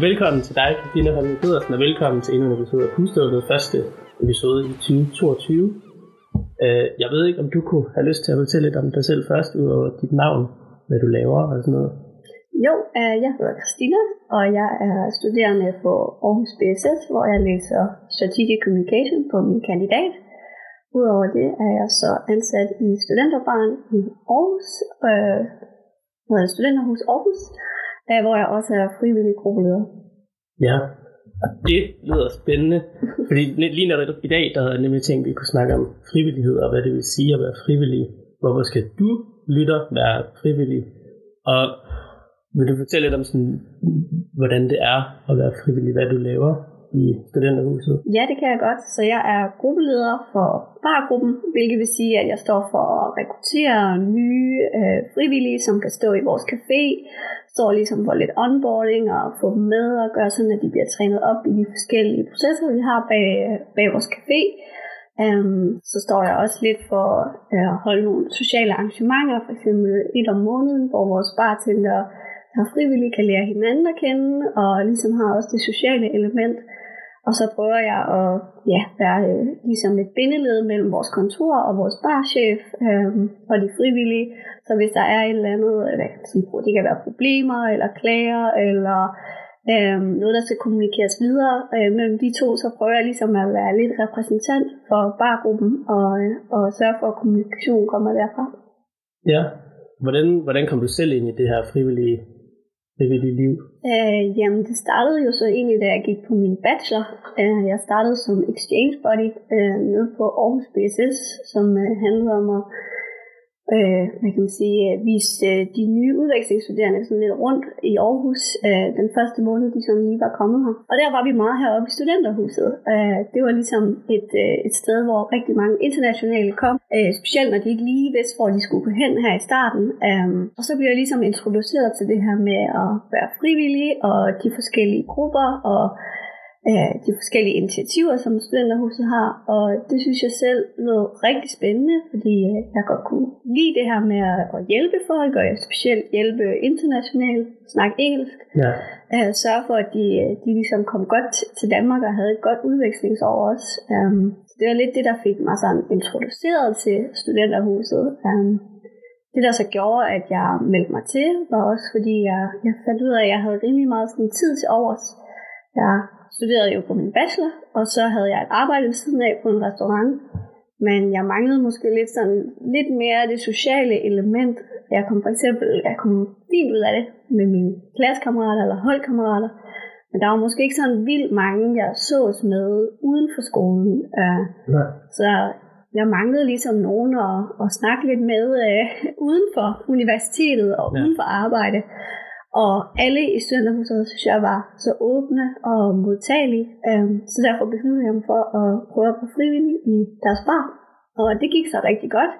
Velkommen til dig, Christina Holmen Pedersen, og velkommen til endnu en episode af Pustålet, første episode i 2022. Øh, jeg ved ikke, om du kunne have lyst til at fortælle lidt om dig selv først, ud over dit navn, hvad du laver og sådan noget. Jo, øh, jeg hedder Christina, og jeg er studerende på Aarhus BSS, hvor jeg læser Strategic Communication på min kandidat. Udover det er jeg så ansat i Studenterbarn i Aarhus, øh, hedder Studenterhus Aarhus, øh, hvor jeg også er frivillig gruppeleder. Ja, og det lyder spændende, fordi lige når i dag, der havde jeg nemlig tænkt, at vi kunne snakke om frivillighed, og hvad det vil sige at være frivillig. Hvorfor skal du, lytter, være frivillig? Og vil du fortælle lidt om, sådan, hvordan det er at være frivillig, hvad du laver i studenterhuset? Ja, det kan jeg godt. Så jeg er gruppeleder for bargruppen, hvilket vil sige, at jeg står for at rekruttere nye øh, frivillige, som kan stå i vores café, står ligesom for lidt onboarding og få dem med og gøre sådan, at de bliver trænet op i de forskellige processer, vi har bag, bag vores café. Um, så står jeg også lidt for uh, at holde nogle sociale arrangementer, for eksempel et om måneden, hvor vores bartender der frivillige kan lære hinanden at kende, og ligesom har også det sociale element. Og så prøver jeg at ja, være øh, ligesom et bindeled mellem vores kontor og vores barchef øh, og de frivillige. Så hvis der er et eller andet, øh, eller sige, det kan være problemer eller klager eller øh, noget, der skal kommunikeres videre øh, mellem de to, så prøver jeg ligesom at være lidt repræsentant for bargruppen og, øh, og sørge for, at kommunikationen kommer derfra. Ja, hvordan, hvordan kom du selv ind i det her frivillige frivillige liv? Øh, jamen, det startede jo så egentlig, da jeg gik på min bachelor. Øh, jeg startede som exchange buddy øh, nede på Aarhus BSS, som øh, handlede om at øh, hvad kan man sige, øh, vise øh, de nye udvekslingsstuderende sådan lidt rundt i Aarhus øh, den første måned, de sådan lige var kommet her. Og der var vi meget heroppe i studenterhuset. Øh, det var ligesom et, øh, et sted, hvor rigtig mange internationale kom, øh, specielt når de ikke lige vidste, hvor de skulle gå hen her i starten. Øh, og så blev jeg ligesom introduceret til det her med at være frivillig og de forskellige grupper og øh, de forskellige initiativer, som Studenterhuset har, og det synes jeg selv lød rigtig spændende, fordi øh, jeg godt kunne lide det her med at hjælpe folk, og specielt hjælpe internationalt, snakke engelsk, ja. øh, sørge for, at de, øh, de ligesom kom godt til Danmark og havde et godt udvekslingsår også. Um, så det var lidt det, der fik mig sådan introduceret til Studenterhuset. Um, det, der så gjorde, at jeg meldte mig til, var også fordi, jeg, jeg fandt ud af, at jeg havde rimelig meget sådan, tid til overs. Jeg studerede jo på min bachelor, og så havde jeg et arbejde ved siden af på en restaurant. Men jeg manglede måske lidt sådan lidt mere det sociale element. Jeg kom for eksempel, jeg kom fint ud af det med mine klassekammerater eller holdkammerater. Men der var måske ikke sådan vildt mange, jeg sås med uden for skolen. Uh, Nej. Så jeg manglede ligesom nogen at, at snakke lidt med uh, uden for universitetet og ja. uden for arbejde. Og alle i studenterhuset synes jeg var så åbne og modtagelige, øhm, så derfor besluttede jeg mig for at prøve at være frivillig i deres bar. Og det gik så rigtig godt.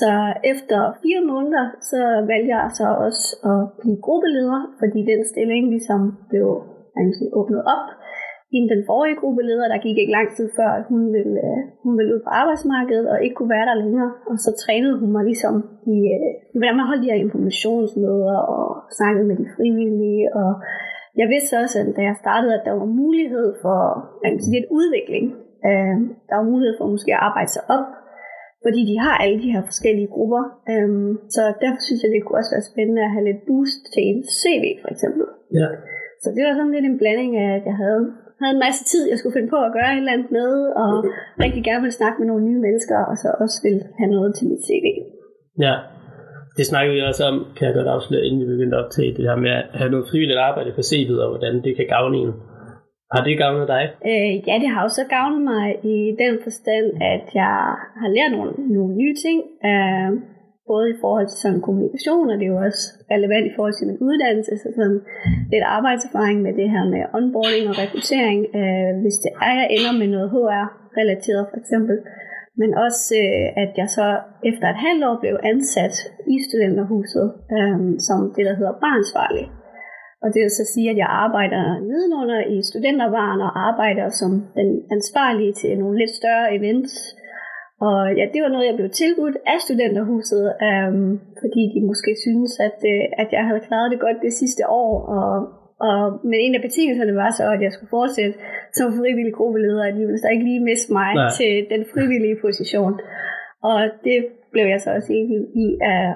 Så efter fire måneder, så valgte jeg så også at blive gruppeleder, fordi den stilling ligesom blev sige, åbnet op hende, den forrige gruppeleder, der gik ikke lang tid før, at hun ville, øh, hun ville ud på arbejdsmarkedet og ikke kunne være der længere. Og så trænede hun mig ligesom i, øh, hvordan man holdt de her informationsmøder og snakkede med de frivillige. Og jeg vidste også, at da jeg startede, at der var mulighed for altså lidt udvikling. Øh, der var mulighed for måske at arbejde sig op, fordi de har alle de her forskellige grupper. Øh, så derfor synes jeg, det kunne også være spændende at have lidt boost til en CV for eksempel. Ja. Så det var sådan lidt en blanding af, at jeg havde havde en masse tid, jeg skulle finde på at gøre et eller andet med, og rigtig gerne ville snakke med nogle nye mennesker, og så også ville have noget til mit CV. Ja, det snakker vi også om, kan jeg godt afsløre, inden vi begyndte op til det her med at have noget frivilligt arbejde på CV'et, og hvordan det kan gavne en. Har det gavnet dig? Øh, ja, det har også gavnet mig i den forstand, at jeg har lært nogle, nogle nye ting. Øh, både i forhold til sådan kommunikation, og det er jo også relevant i forhold til min uddannelse, så sådan lidt arbejdserfaring med det her med onboarding og rekruttering, øh, hvis det er, jeg ender med noget HR-relateret for eksempel, men også øh, at jeg så efter et halvt år blev ansat i studenterhuset øh, som det, der hedder barnsvarlig. Og det vil så sige, at jeg arbejder nedenunder i studentervaren og arbejder som den ansvarlige til nogle lidt større events, og ja, det var noget, jeg blev tilbudt af studenterhuset, øhm, fordi de måske synes, at, øh, at jeg havde klaret det godt det sidste år, og Og, men en af betingelserne var så, at jeg skulle fortsætte som frivillig gruppeleder, at de ville så ikke lige miste mig Nej. til den frivillige position. Og det blev jeg så også enig i,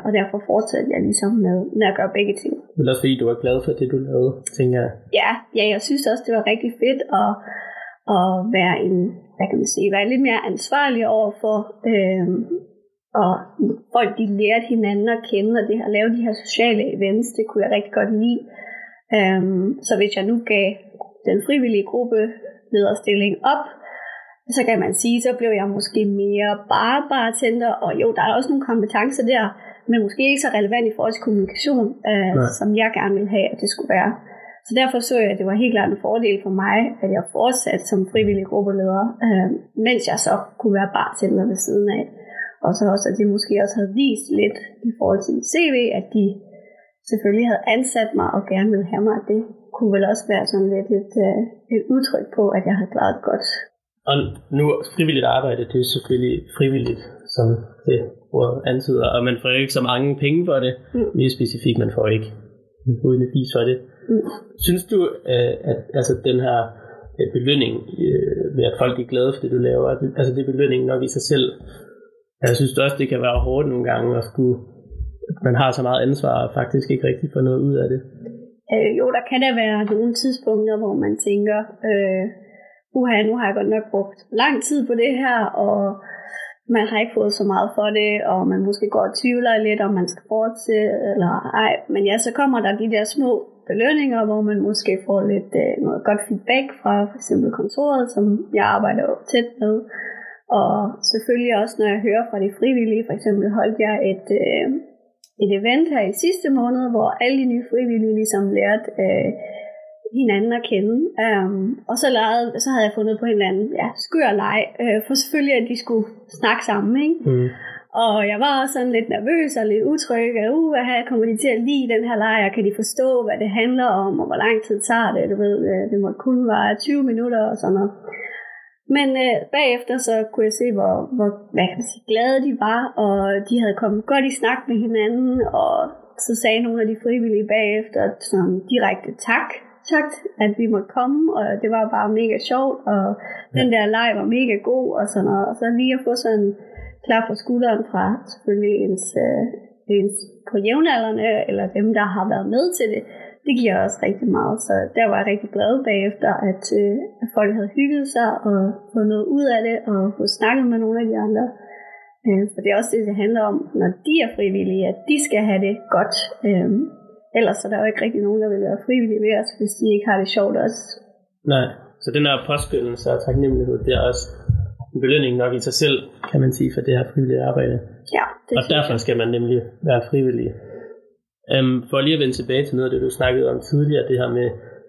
og derfor fortsatte jeg ligesom med, med at gøre begge ting. Men også fordi du var glad for det, du lavede, tænker jeg. Ja, ja jeg synes også, det var rigtig fedt at, at være en, hvad kan man sige, være lidt mere ansvarlig over for, øh, og folk de lærte hinanden at kende, og det at lave de her sociale events, det kunne jeg rigtig godt lide. Um, så hvis jeg nu gav den frivillige gruppe lederstilling op, så kan man sige, så blev jeg måske mere bare bartender, og jo, der er også nogle kompetencer der, men måske ikke så relevant i forhold til kommunikation, uh, som jeg gerne ville have, at det skulle være. Så derfor så jeg, at det var helt klart en fordel for mig, at jeg fortsatte som frivillig gruppeleder, uh, mens jeg så kunne være bartender ved siden af. Og så også, at de måske også havde vist lidt i forhold til CV, at de selvfølgelig havde ansat mig og gerne ville have mig. Det kunne vel også være sådan lidt et, øh, et udtryk på, at jeg havde klaret godt. Og nu frivilligt arbejde, det er selvfølgelig frivilligt, som det ordet antyder, og man får ikke så mange penge for det. Mm. Mere specifikt, man får ikke uden vis for det. Synes du, øh, at altså, den her øh, belønning øh, med, at folk er glade for det, du laver, altså det er belønning nok i sig selv, altså, jeg synes også, det kan være hårdt nogle gange at skulle, man har så meget ansvar og faktisk ikke rigtig får noget ud af det. Øh, jo, der kan der være nogle tidspunkter, hvor man tænker, øh, uha, nu har jeg godt nok brugt lang tid på det her, og man har ikke fået så meget for det, og man måske går og tvivler lidt, om man skal fortsætte, eller ej. Men ja, så kommer der de der små belønninger, hvor man måske får lidt øh, noget godt feedback fra for eksempel kontoret, som jeg arbejder jo tæt med, og selvfølgelig også, når jeg hører fra de frivillige, for eksempel holdt jeg et, øh, et event her i sidste måned, hvor alle de nye frivillige ligesom lærte øh, hinanden at kende. Um, og så, legede, så havde jeg fundet på en eller anden ja, skør leg, øh, for selvfølgelig at de skulle snakke sammen. Ikke? Mm. Og jeg var også sådan lidt nervøs og lidt utryg. Uh, hvad kommer de til at lide den her? Og kan de forstå, hvad det handler om, og hvor lang tid tager det? Du ved, øh, det må kun være 20 minutter og sådan noget. Men øh, bagefter så kunne jeg se, hvor, hvor hvad kan man sige, glade de var, og de havde kommet godt i snak med hinanden, og så sagde nogle af de frivillige bagefter som direkte tak, tak, at vi måtte komme, og det var bare mega sjovt, og ja. den der leg var mega god, og sådan noget. Og så lige at få sådan klar på skulderen fra selvfølgelig ens, øh, ens på jævnaldrende, eller dem, der har været med til det, det giver også rigtig meget. Så der var jeg rigtig glad bagefter, at, øh, at folk havde hygget sig og fået noget ud af det, og fået snakket med nogle af de andre. Øh, for det er også det, det handler om, når de er frivillige, at de skal have det godt. Øh, ellers er der jo ikke rigtig nogen, der vil være frivillige ved os, hvis de ikke har det sjovt også. Nej, så den her påskyndelse og taknemmelighed, det er også belønning nok i sig selv, kan man sige, for det her frivillige arbejde. Ja, det og derfor skal man nemlig være frivillig. Um, for lige at vende tilbage til noget af det, du snakkede om tidligere, det her med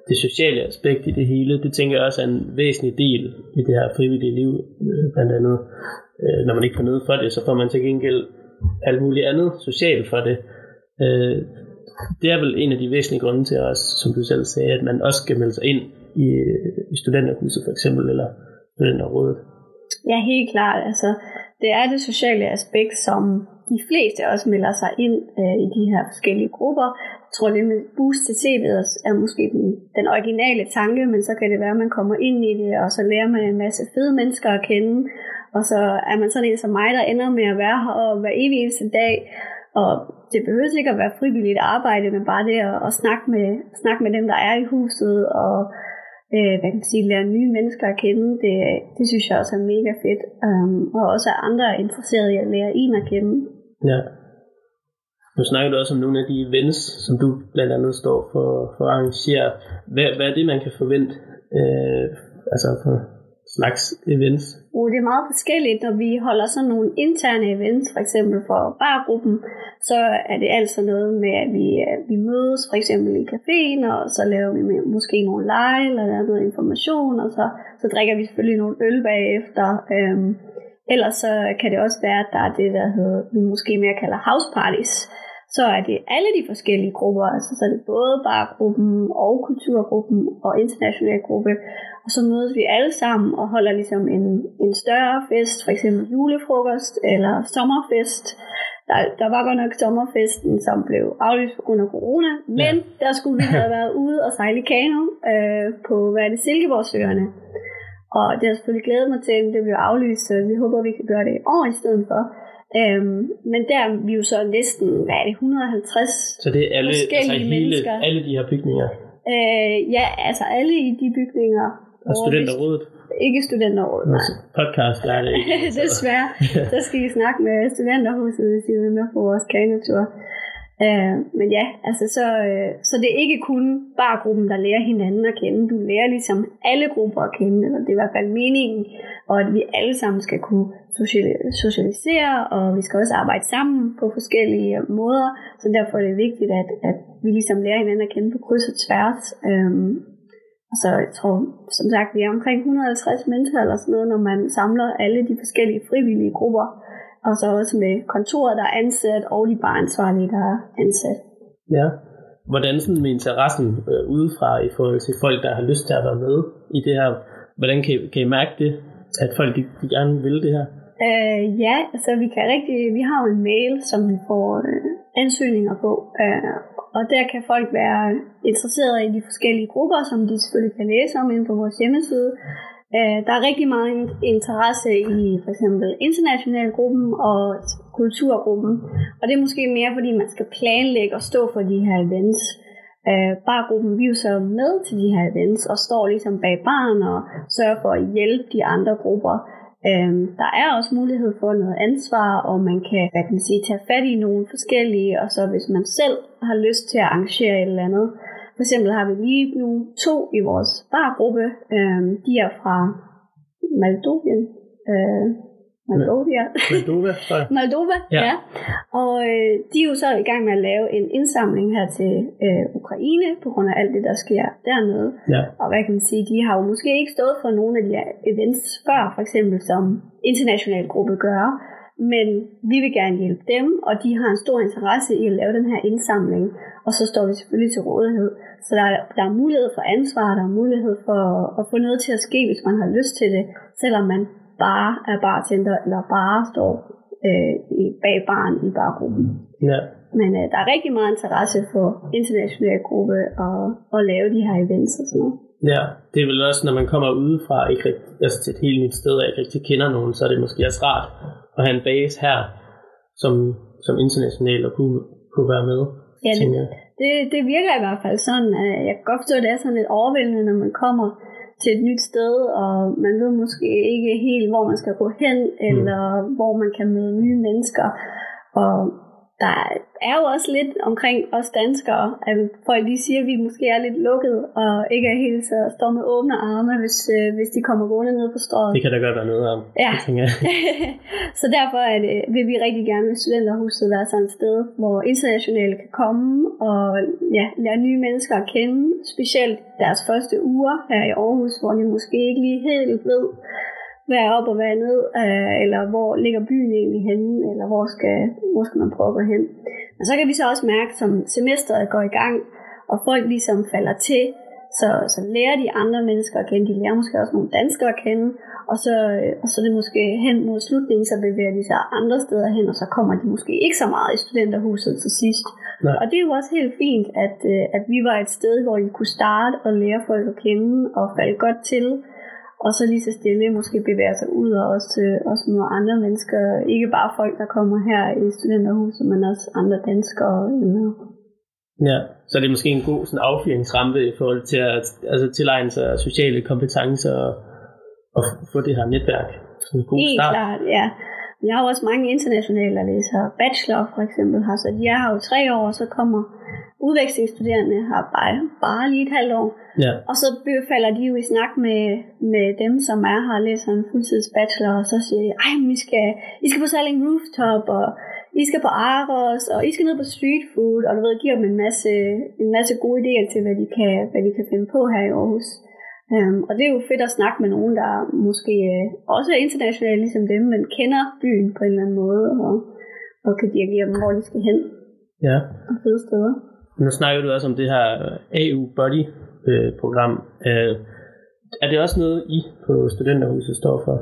det sociale aspekt i det hele, det tænker jeg også er en væsentlig del i det her frivillige liv, øh, blandt andet. Øh, når man ikke får noget for det, så får man til gengæld alt muligt andet socialt for det. Øh, det er vel en af de væsentlige grunde til os, som du selv sagde, at man også skal melde sig ind i, i studenterhuset for eksempel, eller studenterrådet. Ja, helt klart. Altså, det er det sociale aspekt, som de fleste også melder sig ind øh, i de her forskellige grupper. Jeg tror med Boost til TV'et er måske den, den originale tanke, men så kan det være, at man kommer ind i det, og så lærer man en masse fede mennesker at kende. Og så er man sådan en som mig, der ender med at være her og hver evig eneste dag. Og det behøver ikke at være frivilligt arbejde, men bare det at, at snakke, med, snakke med dem, der er i huset, og øh, hvad kan man sige, lære nye mennesker at kende, det, det synes jeg også er mega fedt. Um, og også er andre interesserede i at lære en at kende. Ja. Nu snakker du også om nogle af de events, som du blandt andet står for, for at arrangere. Hvad, hvad er det, man kan forvente øh, altså for slags events? Uh, det er meget forskelligt. Når vi holder sådan nogle interne events, for eksempel for bargruppen, så er det altså noget med, at vi, øh, vi mødes for eksempel i caféen, og så laver vi måske nogle lege, eller noget information, og så, så drikker vi selvfølgelig nogle øl bagefter. Øhm, Ellers så kan det også være, at der er det, der hedder, vi måske mere kalder house parties. Så er det alle de forskellige grupper, altså så er det både bargruppen og kulturgruppen og international gruppe. Og så mødes vi alle sammen og holder ligesom en, en større fest, for eksempel julefrokost eller sommerfest, der, der var godt nok sommerfesten, som blev aflyst på grund af corona, men ja. der skulle vi have været ude og sejle kano øh, på, hvad er det, Silkeborgsøerne. Og det har selvfølgelig glædet mig til, at det blev aflyst, så vi håber, vi kan gøre det i år i stedet for. Øhm, men der er vi jo så næsten, hvad er det, 150 Så det er alle, altså hele, mennesker. alle de her bygninger? Øh, ja, altså alle i de bygninger. Og studenterrådet? Ikke studenterrådet, nej. Podcast er det ikke. Desværre. Så skal I snakke med studenterhuset, hvis I vil med på vores kanotur. Øh, men ja, altså så, øh, så det er ikke kun bare gruppen, der lærer hinanden at kende. Du lærer ligesom alle grupper at kende, eller det er i hvert fald meningen, og at vi alle sammen skal kunne socialisere, og vi skal også arbejde sammen på forskellige måder. Så derfor er det vigtigt, at, at vi ligesom lærer hinanden at kende på kryds og tværs. Um, og så jeg tror, som sagt, vi er omkring 150 mennesker eller sådan noget, når man samler alle de forskellige frivillige grupper og så også med kontoret, der er ansat, og de bare ansvarlige, der er ansat. Ja. Hvordan sådan med interessen øh, udefra i forhold til folk, der har lyst til at være med i det her? Hvordan kan I, kan I mærke det, at folk de, de gerne vil det her? Øh, ja, altså vi kan rigtig, vi har jo en mail, som vi får øh, ansøgninger på, øh, og der kan folk være interesserede i de forskellige grupper, som de selvfølgelig kan læse om inde på vores hjemmeside. Øh, der er rigtig meget interesse i for eksempel internationalgruppen og kulturgruppen, og det er måske mere fordi man skal planlægge og stå for de her events. Øh, bargruppen vi er jo så med til de her events og står ligesom bag baren og sørger for at hjælpe de andre grupper. Øh, der er også mulighed for noget ansvar, og man kan, hvad kan man sige, tage fat i nogle forskellige, og så hvis man selv har lyst til at arrangere et eller andet, for eksempel har vi lige nu to i vores bargruppe. Øh, de er fra Moldovien. Øh, Moldovia. Moldova, Moldova, ja. ja. Og øh, de er jo så i gang med at lave en indsamling her til øh, Ukraine, på grund af alt det, der sker dernede. Ja. Og hvad kan man sige, de har jo måske ikke stået for nogle af de her events før, for eksempel som international gruppe gør. Men vi vil gerne hjælpe dem, og de har en stor interesse i at lave den her indsamling. Og så står vi selvfølgelig til rådighed. Så der er, der er mulighed for ansvar, der er mulighed for at få noget til at ske, hvis man har lyst til det, selvom man bare er bartender, eller bare står øh, bag baren i bargruppen. Ja. Men øh, der er rigtig meget interesse for international gruppe og at lave de her events og sådan noget. Ja, det er vel også, når man kommer udefra, ikke rigtig, altså til et helt nyt sted, og ikke rigtig kender nogen, så er det måske også rart at have en base her, som, som international og kunne, kunne være med. Ja, det, det, det virker i hvert fald sådan. At jeg kan godt forstå, at det er sådan lidt overvældende, når man kommer til et nyt sted, og man ved måske ikke helt, hvor man skal gå hen, mm. eller hvor man kan møde nye mennesker. Og der er jo også lidt omkring os danskere, at folk de siger, at vi måske er lidt lukket, og ikke er helt så står med åbne arme, hvis, øh, hvis de kommer gående ned på strået. Det kan der godt være noget om. Ja. så derfor er det, vil vi rigtig gerne med Studenterhuset være sådan et sted, hvor internationale kan komme og ja, lære nye mennesker at kende, specielt deres første uger her i Aarhus, hvor de måske ikke lige helt ved, hvad er op og hvad er ned, øh, eller hvor ligger byen egentlig henne, eller hvor skal, hvor skal man prøve at gå hen. Men så kan vi så også mærke, som semesteret går i gang, og folk ligesom falder til, så, så lærer de andre mennesker at kende, de lærer måske også nogle danskere at kende, og så, øh, og så er det måske hen mod slutningen, så bevæger de sig andre steder hen, og så kommer de måske ikke så meget i studenterhuset til sidst. Nej. Og det er jo også helt fint, at, øh, at vi var et sted, hvor de kunne starte og lære folk at kende og falde godt til, og så lige så stille måske bevæge sig ud og også, også med andre mennesker, ikke bare folk, der kommer her i studenterhuset, men også andre danskere. Eller... Ja, så det er måske en god sådan, affyringsrampe i forhold til at altså, tilegne sig sociale kompetencer og, og få det her netværk. Sådan en god Helt start. klart, ja. Vi har jo også mange internationale, der læser bachelor for eksempel her, så de er her jo tre år, og så kommer udvekslingsstuderende har bare, bare lige et halvt år. Ja. Og så falder de jo i snak med, med dem, som er her og læser en fuldtids bachelor, og så siger de, ej, I skal, I skal på Saling Rooftop, og I skal på Aros, og I skal ned på street food, og du ved, giver dem en masse, en masse gode idéer til, hvad de kan, hvad de kan finde på her i Aarhus. Um, og det er jo fedt at snakke med nogen, der måske uh, også er internationale ligesom dem, men kender byen på en eller anden måde, og, og kan dirigere dem, hvor de skal hen. Ja. Og fede steder. Nu snakker du også om det her AU Body øh, program. Øh, er det også noget, I på Studenterhuset står for?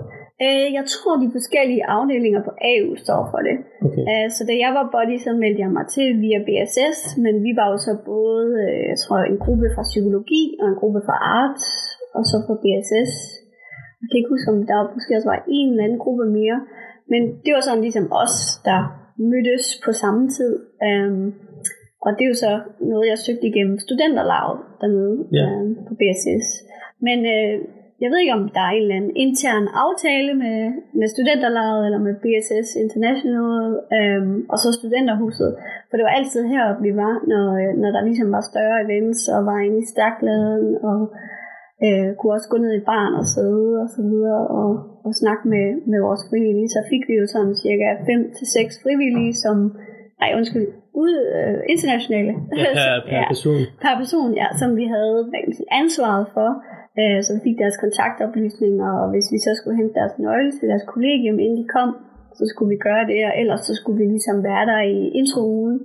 Øh, jeg tror, de forskellige afdelinger på AU står for det. Okay. Øh, så da jeg var body, så meldte jeg mig til via BSS, men vi var jo så både, øh, jeg tror, en gruppe fra psykologi og en gruppe fra art, og så fra BSS. Jeg kan ikke huske, om der måske også var en eller anden gruppe mere, men det var sådan ligesom os, der mødtes på samme tid. Um, og det er jo så noget, jeg søgte igennem studenterlaget dernede Ja. øhm, på BSS. Men øh, jeg ved ikke, om der er en eller anden intern aftale med, med studenterlaget eller med BSS International øhm, og så studenterhuset. For det var altid heroppe, vi var, når, øh, når der ligesom var større events og var inde i staklæden og øh, kunne også gå ned i barn og sidde og så videre og, og snakke med, med vores frivillige. Så fik vi jo sådan cirka 5 til seks frivillige, som, nej undskyld, ude, øh, internationale. Ja, per, per person. per person, ja, som vi havde hvad kan man sige, ansvaret for. Øh, så vi fik deres kontaktoplysninger, og hvis vi så skulle hente deres nøgle til deres kollegium, inden de kom, så skulle vi gøre det, og ellers så skulle vi ligesom være der i introen,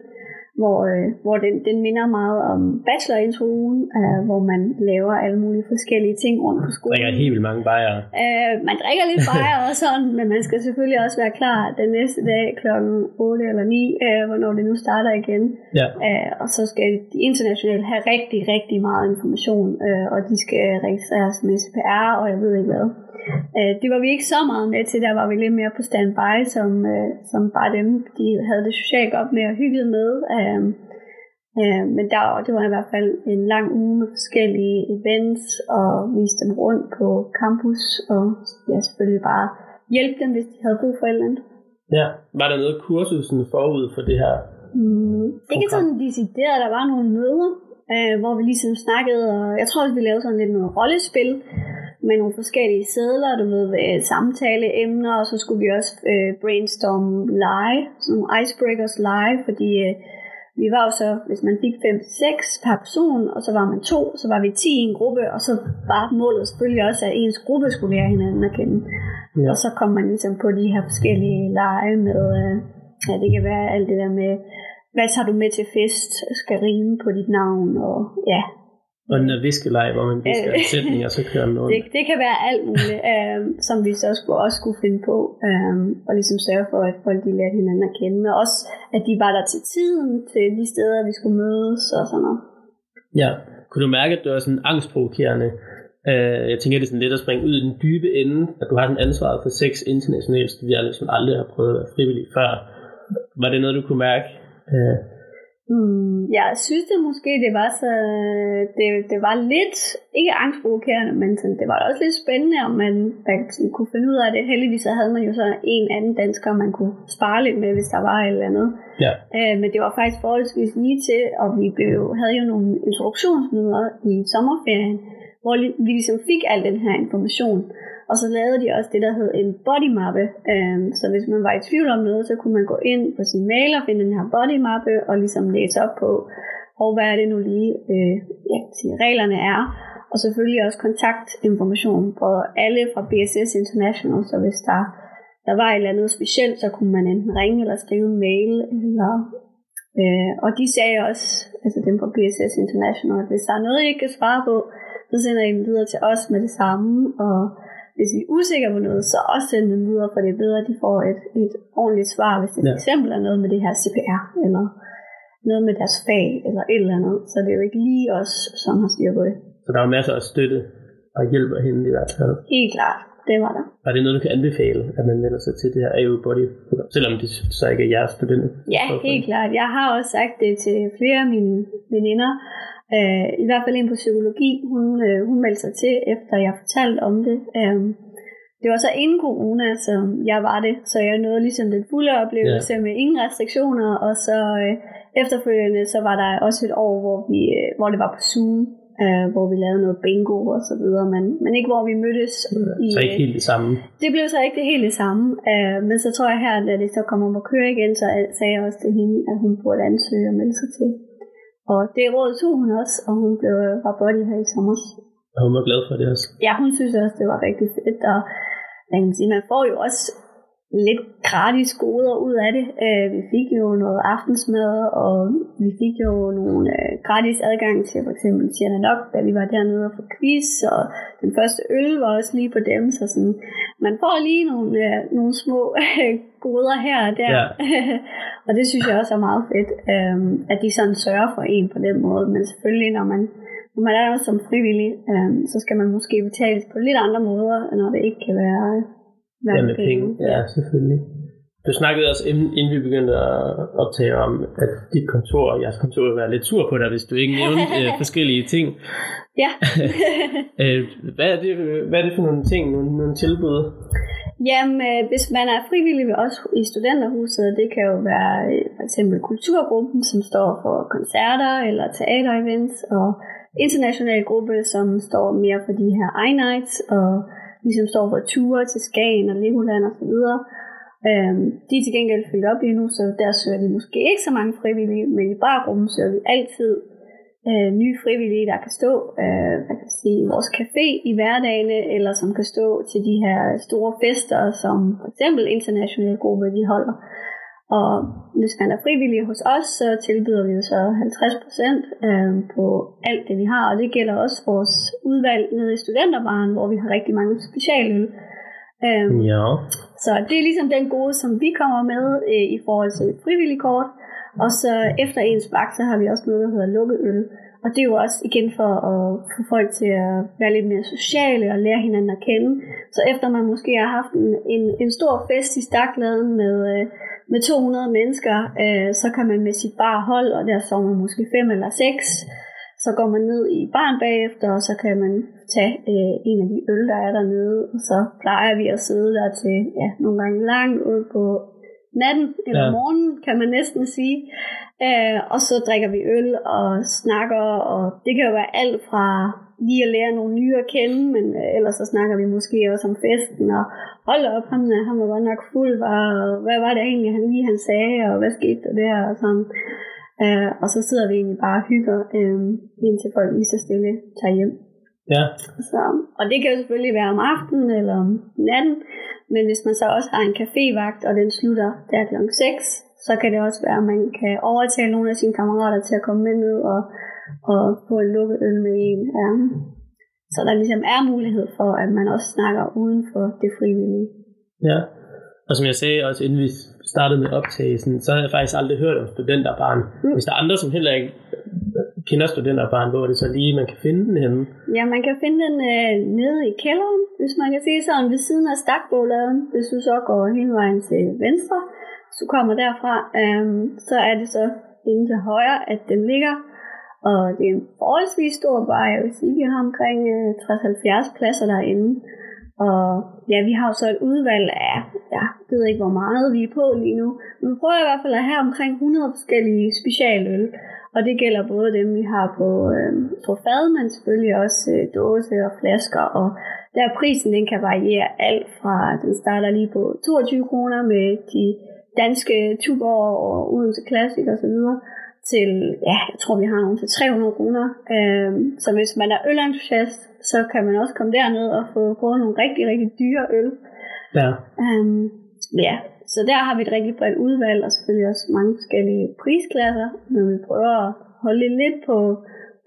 hvor, øh, hvor den, den minder meget om bachelorintroen, øh, hvor man laver alle mulige forskellige ting rundt på skolen. Drikker helt vildt mange bajere. Øh, man drikker lidt bajer og sådan, men man skal selvfølgelig også være klar den næste dag klokken 8 eller 9, øh, hvornår det nu starter igen. Ja. Øh, og så skal de internationale have rigtig, rigtig meget information, øh, og de skal registreres med CPR, og jeg ved ikke hvad. Øh, det var vi ikke så meget med til, der var vi lidt mere på standby, som, øh, som bare dem, de havde det socialt godt med og hygget med. Øh, øh, men der, det var i hvert fald en lang uge med forskellige events, og vise dem rundt på campus, og ja, selvfølgelig bare hjælpe dem, hvis de havde brug for et eller andet. Ja. Var der noget kursusen forud for det her? Mm, ikke sådan decideret, der var nogle møder, øh, hvor vi ligesom snakkede, og jeg tror også, vi lavede sådan lidt noget rollespil med nogle forskellige sædler, du ved, øh, samtaleemner, og så skulle vi også øh, brainstorm live, sådan nogle icebreakers live, fordi øh, vi var jo så, hvis man fik 5-6 per person, og så var man to, så var vi 10 i en gruppe, og så var målet selvfølgelig også, at ens gruppe skulle lære hinanden at kende. Ja. Og så kom man ligesom på de her forskellige lege med, øh, ja, det kan være alt det der med, hvad tager du med til fest, skal rime på dit navn, og ja, Og den der hvor man visker Øh. en sætning, og så kører den rundt. det, det kan være alt muligt, øh, som vi så skulle, også skulle finde på, øh, og ligesom sørge for, at folk de lærte hinanden at kende, og også, at de var der til tiden, til de steder, vi skulle mødes, og sådan noget. Ja. Kunne du mærke, at det var sådan angstprovokerende? Uh, jeg tænker, det er sådan lidt at springe ud i den dybe ende, at du har sådan ansvaret for seks internationale studerende, som aldrig har prøvet at være frivillige før. Var det noget, du kunne mærke? Uh, Mm, jeg synes det måske, det var så, det, det var lidt, ikke angstprovokerende, men sådan, det var også lidt spændende, om man hvad kan man sige, kunne finde ud af det. Heldigvis så havde man jo så en anden dansker, man kunne spare lidt med, hvis der var et eller andet. ja. Øh, men det var faktisk forholdsvis lige til, og vi blev, havde jo nogle introduktionsmøder i sommerferien, hvor vi ligesom fik al den her information. Og så lavede de også det, der hed en bodymappe. Øhm, så hvis man var i tvivl om noget, så kunne man gå ind på sin mail og finde den her bodymappe og ligesom læse op på, og hvad er det nu lige, øh, ja, sige, reglerne er. Og selvfølgelig også kontaktinformation for alle fra BSS International, så hvis der, der var et eller andet specielt, så kunne man enten ringe eller skrive en mail, eller, øh, og de sagde også, altså dem fra BSS International, at hvis der er noget, I ikke kan svare på, så sender I dem videre til os med det samme, og hvis vi er usikre på noget, så også send dem videre, for det er bedre, at de får et, et ordentligt svar, hvis det Ja. eksempel er noget med det her CPR, eller noget med deres fag, eller et eller andet. Så det er jo ikke lige os, som har styr på det. Så der var masser af støtte og hjælp at hente i hvert fald. Helt klart, det var der. Var det noget, du kan anbefale, at man melder sig til det her AU Body selvom det så ikke er jeres studenter? Ja, helt klart. Jeg har også sagt det til flere af mine veninder. Øh, I hvert fald en på psykologi. Hun, øh, hun meldte sig til, efter jeg fortalte om det. Øh, det var så inden corona, som jeg var det, så jeg nåede ligesom den fulde oplevelse yeah. med ingen restriktioner, og så øh, efterfølgende, så var der også et år, hvor, vi, øh, hvor det var på Zoom, øh, hvor vi lavede noget bingo og så videre, men, men ikke hvor vi mødtes. I, Så ikke helt det samme. det blev så ikke det helt det samme, øh, men så tror jeg her, da det så kommer op at køre igen, så sagde jeg også til hende, at hun burde ansøge og melde sig til. Og det råd tog hun også, og hun blev var body her i sommer. Og hun var glad for det også. Ja, hun synes også, det var rigtig fedt, og man kan sige, man får jo også lidt gratis goder ud af det. Øh, vi fik jo noget aftensmad, og vi fik jo nogle øh, gratis adgang til for eksempel Tjerna Nok, da vi var dernede og få quiz, og den første øl var også lige på dem, så sådan, man får lige nogle, øh, nogle små goder her og der. Ja. og det synes jeg også er meget fedt, øh, at de sådan sørger for en på den måde, men selvfølgelig når man når man er også som frivillig, øh, så skal man måske betales på lidt andre måder, når det ikke kan være Ja, med penge. Ja, selvfølgelig. Du snakkede også, inden, inden vi begyndte at optage om, at dit kontor, jeres kontor vil være lidt sur på dig, hvis du ikke nævnte øh, forskellige ting. Ja. øh, hvad, er det, hvad er det for nogle ting, nogle, nogle tilbud? Jamen, øh, hvis man er frivillig ved os i studenterhuset, det kan jo være øh, for eksempel kulturgruppen, som står for koncerter eller teaterevents, og international gruppe, som står mere for de her i-nights og ligesom står for ture til Skagen og Legoland og så videre. Øhm, de er til gengæld fyldt op lige nu, så der søger de måske ikke så mange frivillige, men i barrummet søger vi altid øh, nye frivillige, der kan stå øh, hvad kan sige, i vores café i hverdagene, eller som kan stå til de her store fester, som for eksempel internationale gruppe de holder. Og hvis man er frivillig hos os, så tilbyder vi jo så 50% øh, på alt det, vi har. Og det gælder også vores udvalg nede i studenterbaren, hvor vi har rigtig mange specialøl. Øh, ja. Så det er ligesom den gode, som vi kommer med øh, i forhold til frivillig kort. Og så efter ens vagt, så har vi også noget, der hedder lukkeøl. Og det er jo også igen for at få folk til at være lidt mere sociale og lære hinanden at kende. Så efter man måske har haft en, en, en stor fest i Stakladen med, øh, med 200 mennesker, øh, så kan man med sit bare hold, og der så man måske fem eller seks, så går man ned i barn bagefter, og så kan man tage øh, en af de øl, der er dernede, og så plejer vi at sidde der til ja, nogle gange langt ud på natten eller ja. morgenen, kan man næsten sige. Øh, og så drikker vi øl og snakker, og det kan jo være alt fra lige at lære nogle nye at kende, men øh, ellers så snakker vi måske også om festen, og hold op, ham, han var godt nok fuld, var, og hvad var det egentlig, han lige han sagde, og hvad skete der der, og sådan. Øh, og så sidder vi egentlig bare og hygger, øh, indtil folk lige så stille tager hjem. Ja. Så, og det kan jo selvfølgelig være om aftenen eller om natten, men hvis man så også har en cafévagt, og den slutter der kl. 6, så kan det også være, at man kan overtale nogle af sine kammerater til at komme med ned og, og få en lukket øl med en. Ja. Så der ligesom er mulighed for, at man også snakker uden for det frivillige. Ja, og som jeg sagde også inden vi startede med optagelsen, så har jeg faktisk aldrig hørt om studenterbarn. Mm. Hvis der er andre, som heller ikke kender studenterbarn, hvor er det så lige, man kan finde den henne? Ja, man kan finde den øh, nede i kælderen, hvis man kan sige sådan, ved siden af stakbåladen. Hvis du så går hele vejen til venstre, hvis du kommer derfra, øh, så er det så inde til højre, at den ligger. Og det er en forholdsvis stor bar, jeg vil sige, vi har omkring øh, 60-70 pladser derinde. Og ja, vi har jo så et udvalg af, ja, jeg ved ikke hvor meget vi er på lige nu, men vi prøver i hvert fald at have omkring 100 forskellige specialøl. Og det gælder både dem, vi har på, øh, på fad, men selvfølgelig også øh, dåse og flasker. Og der prisen den kan variere alt fra, den starter lige på 22 kroner med de danske Tuborg og Odense Classic og så videre, til, ja, jeg tror vi har nogen til 300 kroner. Øh, så hvis man er ølentusiast, så kan man også komme derned og få prøvet nogle rigtig, rigtig dyre øl. Ja. Um, ja, så der har vi et rigtig bredt udvalg, og selvfølgelig også mange forskellige prisklasser, men vi prøver at holde lidt på,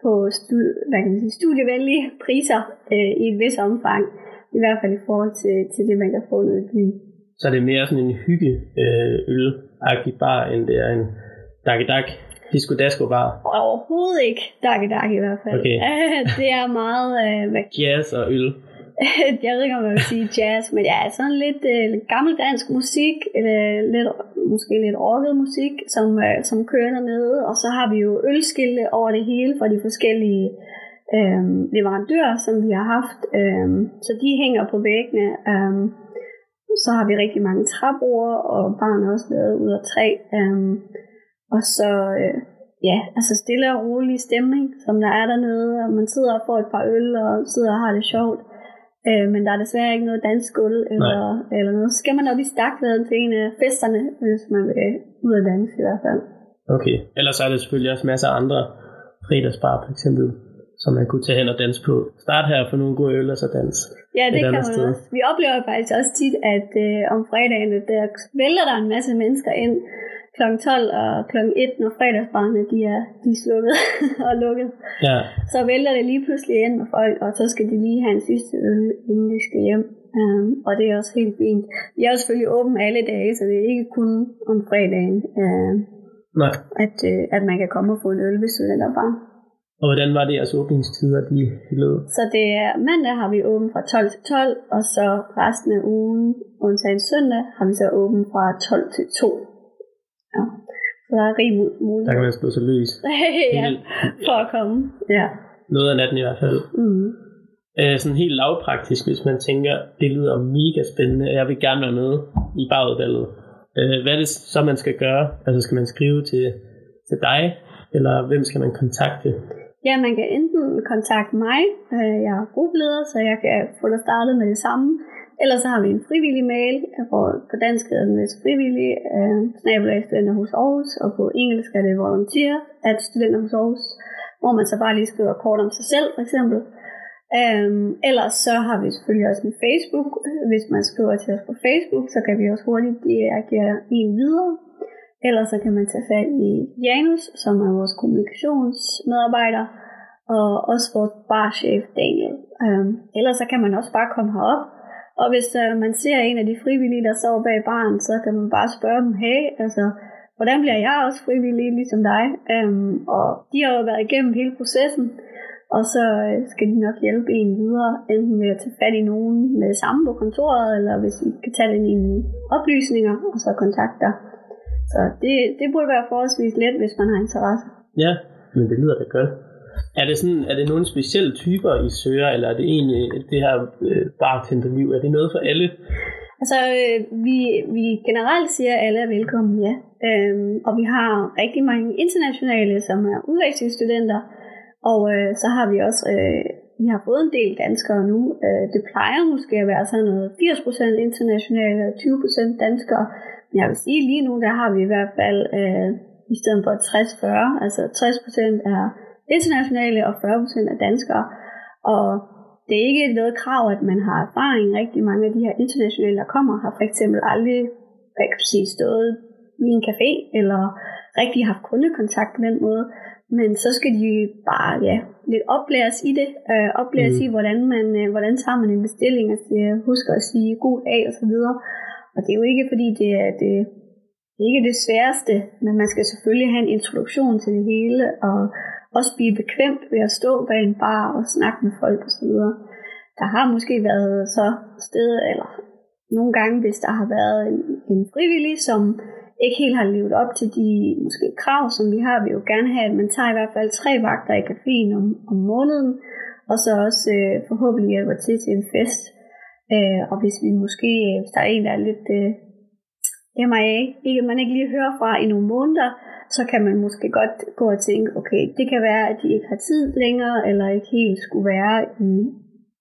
på stud, hvad kan man sige, studievenlige priser øh, i et vis omfang, i hvert fald i forhold til, til det, man kan få ned i byen. Så er det mere sådan en hygge øh, øl bar, end det er en dak Disco Dasco bar? Overhovedet ikke dak i hvert fald. Okay. det er meget... Øh, hvad... Jazz og øl. jeg ved ikke, om jeg vil sige jazz, men ja, sådan lidt, øh, lidt gammeldansk musik, eller lidt, måske lidt rocket musik, som, øh, som kører dernede, og så har vi jo ølskilte over det hele fra de forskellige øh, leverandører, som vi har haft, øh, så de hænger på væggene. Øh, så har vi rigtig mange træbord, og barn er også lavet ud af træ. Øh, og så, øh, ja, altså stille og rolig stemning, som der er dernede, og man sidder og får et par øl, og sidder og har det sjovt. Øh, men der er desværre ikke noget dansk gulv eller, eller noget. Så skal man op i stakvæden til en af festerne, hvis man vil ud af danse i hvert fald. Okay, ellers er der selvfølgelig også masser af andre fredagsbar for eksempel som man kunne tage hen og danse på. Start her for nogle gode øl, og så dans. Ja, det et kan man sted. også. Vi oplever faktisk også tit, at øh, om fredagen, der vælter der en masse mennesker ind kl. 12 og kl. 1, når fredagsbarne de er, de er slukket og lukket. Ja, Så vælter det lige pludselig ind med folk, og så skal de lige have en sidste øl, inden de skal hjem. Um, og det er også helt fint. Vi er jo selvfølgelig åbne alle dage, så det er ikke kun om fredagen, uh, nej. at, uh, at man kan komme og få en øl, hvis du er barn. Og hvordan var det jeres åbningstider, de, de lød? Så det er mandag har vi åben fra 12 til 12, og så resten af ugen, undtagen søndag, har vi så åben fra 12 til 2. Ja. Så der er rig mu- Der kan mulighed man slå sig løs. ja, for at komme. Ja. Noget af natten i hvert fald. Mm. Øh, sådan helt lavpraktisk, hvis man tænker, det lyder mega spændende, og jeg vil gerne være med i bagudvalget. Øh, hvad er det så, man skal gøre? Altså skal man skrive til, til dig, eller hvem skal man kontakte? Ja, man kan enten kontakte mig, øh, jeg er gruppeleder, så jeg kan få dig startet med det samme. Ellers så har vi en frivillig mail, hvor på dansk hedder den vist frivillig, øh, snabelag studenter hos Aarhus, og på engelsk er det volunteer at studenter hos Aarhus, hvor man så bare lige skriver kort om sig selv, for eksempel. Um, ellers så har vi selvfølgelig også en Facebook. Hvis man skriver til os på Facebook, så kan vi også hurtigt reagere en videre. Ellers så kan man tage fat i Janus, som er vores kommunikationsmedarbejder, og også vores barchef Daniel. Um, ellers så kan man også bare komme herop, og hvis uh, man ser en af de frivillige, der står bag barn, så kan man bare spørge dem, hey, altså, hvordan bliver jeg også frivillig ligesom dig? Um, og de har jo været igennem hele processen, og så øh, skal de nok hjælpe en videre, enten ved at tage fat i nogen med samme på kontoret, eller hvis vi kan tage ind i oplysninger, og så kontakter. Så det, det burde være forholdsvis let, hvis man har interesse. Ja, men det lyder da godt. Er det, sådan, er det nogle specielle typer, I søger, eller er det egentlig det her øh, bartenderliv? Er det noget for alle? Altså, øh, vi, vi generelt siger, at alle er velkommen, ja. Øhm, og vi har rigtig mange internationale, som er udvekslingsstudenter, og øh, så har vi også, øh, vi har fået en del danskere nu. Øh, det plejer måske at være sådan noget 80% internationale og 20% danskere. Men jeg vil sige, lige nu, der har vi i hvert fald, øh, i stedet for 60-40, altså 60% er internationale og 40% er danskere. Og det er ikke noget krav, at man har erfaring. Rigtig mange af de her internationale, der kommer, har for eksempel aldrig hvad kan sige, stået i en café, eller rigtig haft kundekontakt på den måde. Men så skal de bare ja, lidt oplæres i det, øh, oplæres mm. i, hvordan, man, øh, hvordan tager man en bestilling, og siger, husker at sige god dag og så videre. Og det er jo ikke fordi, det er det, det er ikke det sværeste, men man skal selvfølgelig have en introduktion til det hele, og også blive bekvemt ved at stå bag en bar og snakke med folk og så videre. Der har måske været så sted, eller nogle gange, hvis der har været en, en frivillig, som ikke helt har levet op til de måske krav, som vi har. Vi jo gerne have, at man tager i hvert fald tre vagter i caféen om, om måneden, og så også øh, forhåbentlig hjælper til til en fest. Øh, og hvis vi måske, øh, hvis der er en, der er lidt øh, MIA, ikke, man ikke lige hører fra i nogle måneder, så kan man måske godt gå og tænke, okay, det kan være, at de ikke har tid længere, eller ikke helt skulle være i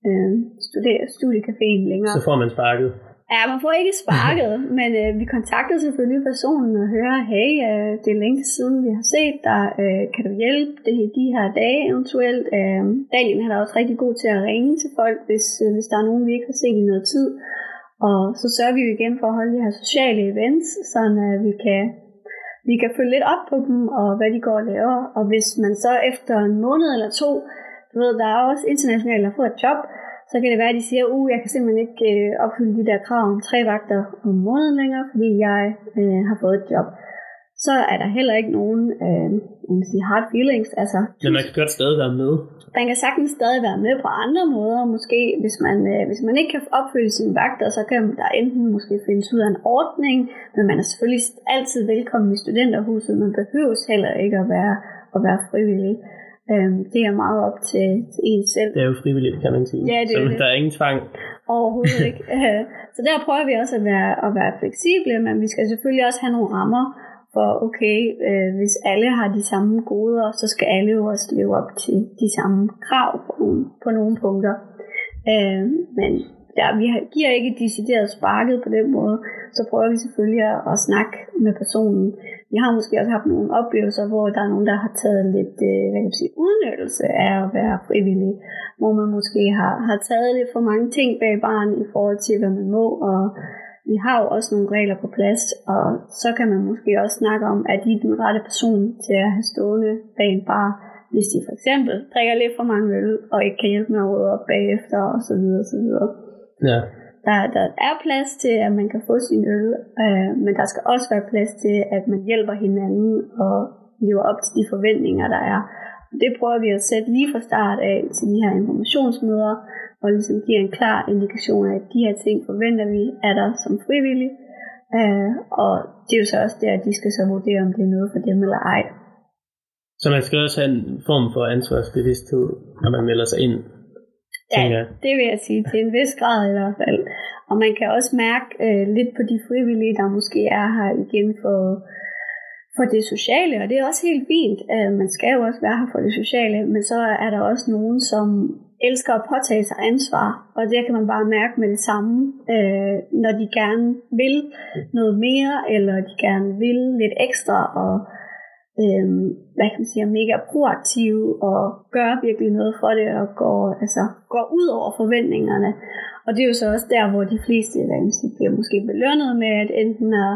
øh, studier, studiecaféen længere. Så får man sparket. Ja, man får ikke sparket, men øh, vi kontakter selvfølgelig personen og hører, hey, øh, det er længe siden, vi har set dig, øh, kan du hjælpe det de her dage eventuelt? Øh, Daniel han er også rigtig god til at ringe til folk, hvis, øh, hvis der er nogen, vi ikke har set i noget tid. Og så sørger vi jo igen for at holde de her sociale events, så øh, vi kan vi kan følge lidt op på dem, og hvad de går og laver. Og hvis man så efter en måned eller to, du ved, der er også internationalt der får et job, så kan det være, at de siger, uh, jeg kan simpelthen ikke øh, opfylde de der krav om tre vagter om måneden længere, fordi jeg øh, har fået et job. Så er der heller ikke nogen øh, jeg vil sige hard feelings. Altså, Men man kan godt stadig være med. man kan sagtens stadig være med på andre måder. Måske hvis man, øh, hvis man ikke kan opfylde sine vagter, så kan der enten måske findes ud af en ordning, men man er selvfølgelig altid velkommen i studenterhuset. Man behøves heller ikke at være, at være frivillig. Øhm, det er meget op til, til en selv. Det er jo frivilligt, kan man sige. Ja, det er så det. der er ingen tvang. Overhovedet ikke. Øh, Så der prøver vi også at være, at være fleksible, men vi skal selvfølgelig også have nogle rammer for, okay, øh, hvis alle har de samme goder, så skal alle jo også leve op til de samme krav på nogle, på nogle punkter. Øh, men der, vi giver ikke decideret sparket på den måde, så prøver vi selvfølgelig at, at snakke med personen. Vi har måske også haft nogle oplevelser, hvor der er nogen, der har taget lidt øh, hvad kan man sige, udnyttelse af at være frivillig, hvor man måske har, har taget lidt for mange ting bag barn i forhold til, hvad man må, og vi har jo også nogle regler på plads, og så kan man måske også snakke om, at de er den rette person til at have stående bag en bar, hvis de for eksempel drikker lidt for mange øl, og ikke kan hjælpe med at rydde op bagefter, og så videre, og så videre. Ja. Der, der er plads til, at man kan få sin øl, øh, men der skal også være plads til, at man hjælper hinanden og lever op til de forventninger, der er. Det prøver vi at sætte lige fra start af til de her informationsmøder, og ligesom giver en klar indikation af, at de her ting forventer vi er der som frivillige. Øh, og det er jo så også der, at de skal så vurdere, om det er noget for dem eller ej. Så man skal også have en form for ansvarsbevidsthed, når man melder sig ind Ja, det vil jeg sige til en vis grad i hvert fald. Og man kan også mærke øh, lidt på de frivillige, der måske er her igen for, for det sociale, og det er også helt fint. Øh, man skal jo også være her for det sociale, men så er der også nogen, som elsker at påtage sig ansvar, og det kan man bare mærke med det samme, øh, når de gerne vil noget mere, eller de gerne vil lidt ekstra, og øh, hvad kan man sige, er mega proaktive og gør virkelig noget for det og går, altså, går ud over forventningerne. Og det er jo så også der, hvor de fleste hvad kan man sige, bliver måske belønnet med at enten at,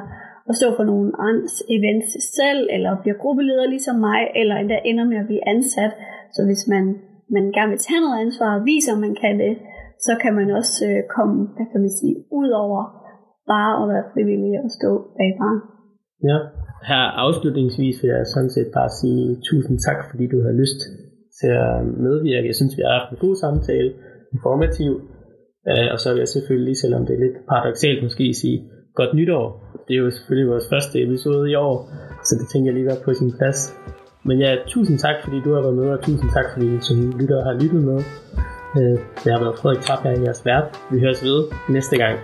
at stå for nogle andres events selv, eller bliver gruppeleder ligesom mig, eller endda ender med at blive ansat. Så hvis man, man gerne vil tage noget ansvar og viser, at man kan det, så kan man også øh, komme, hvad kan man sige, ud over bare at være frivillig og stå bag barn. Ja, her afslutningsvis vil jeg sådan set bare sige tusind tak, fordi du har lyst til at medvirke. Jeg synes, vi har haft en god samtale, informativ, øh, og så vil jeg selvfølgelig, selvom det er lidt paradoxalt måske, sige godt nytår. Det er jo selvfølgelig vores første episode i år, så det tænker jeg lige var på sin plads. Men ja, tusind tak, fordi du har været med, og tusind tak, fordi du som lytter har lyttet med. Øh, jeg har været Frederik Trapp, jeg er jeres vært. Vi høres ved næste gang.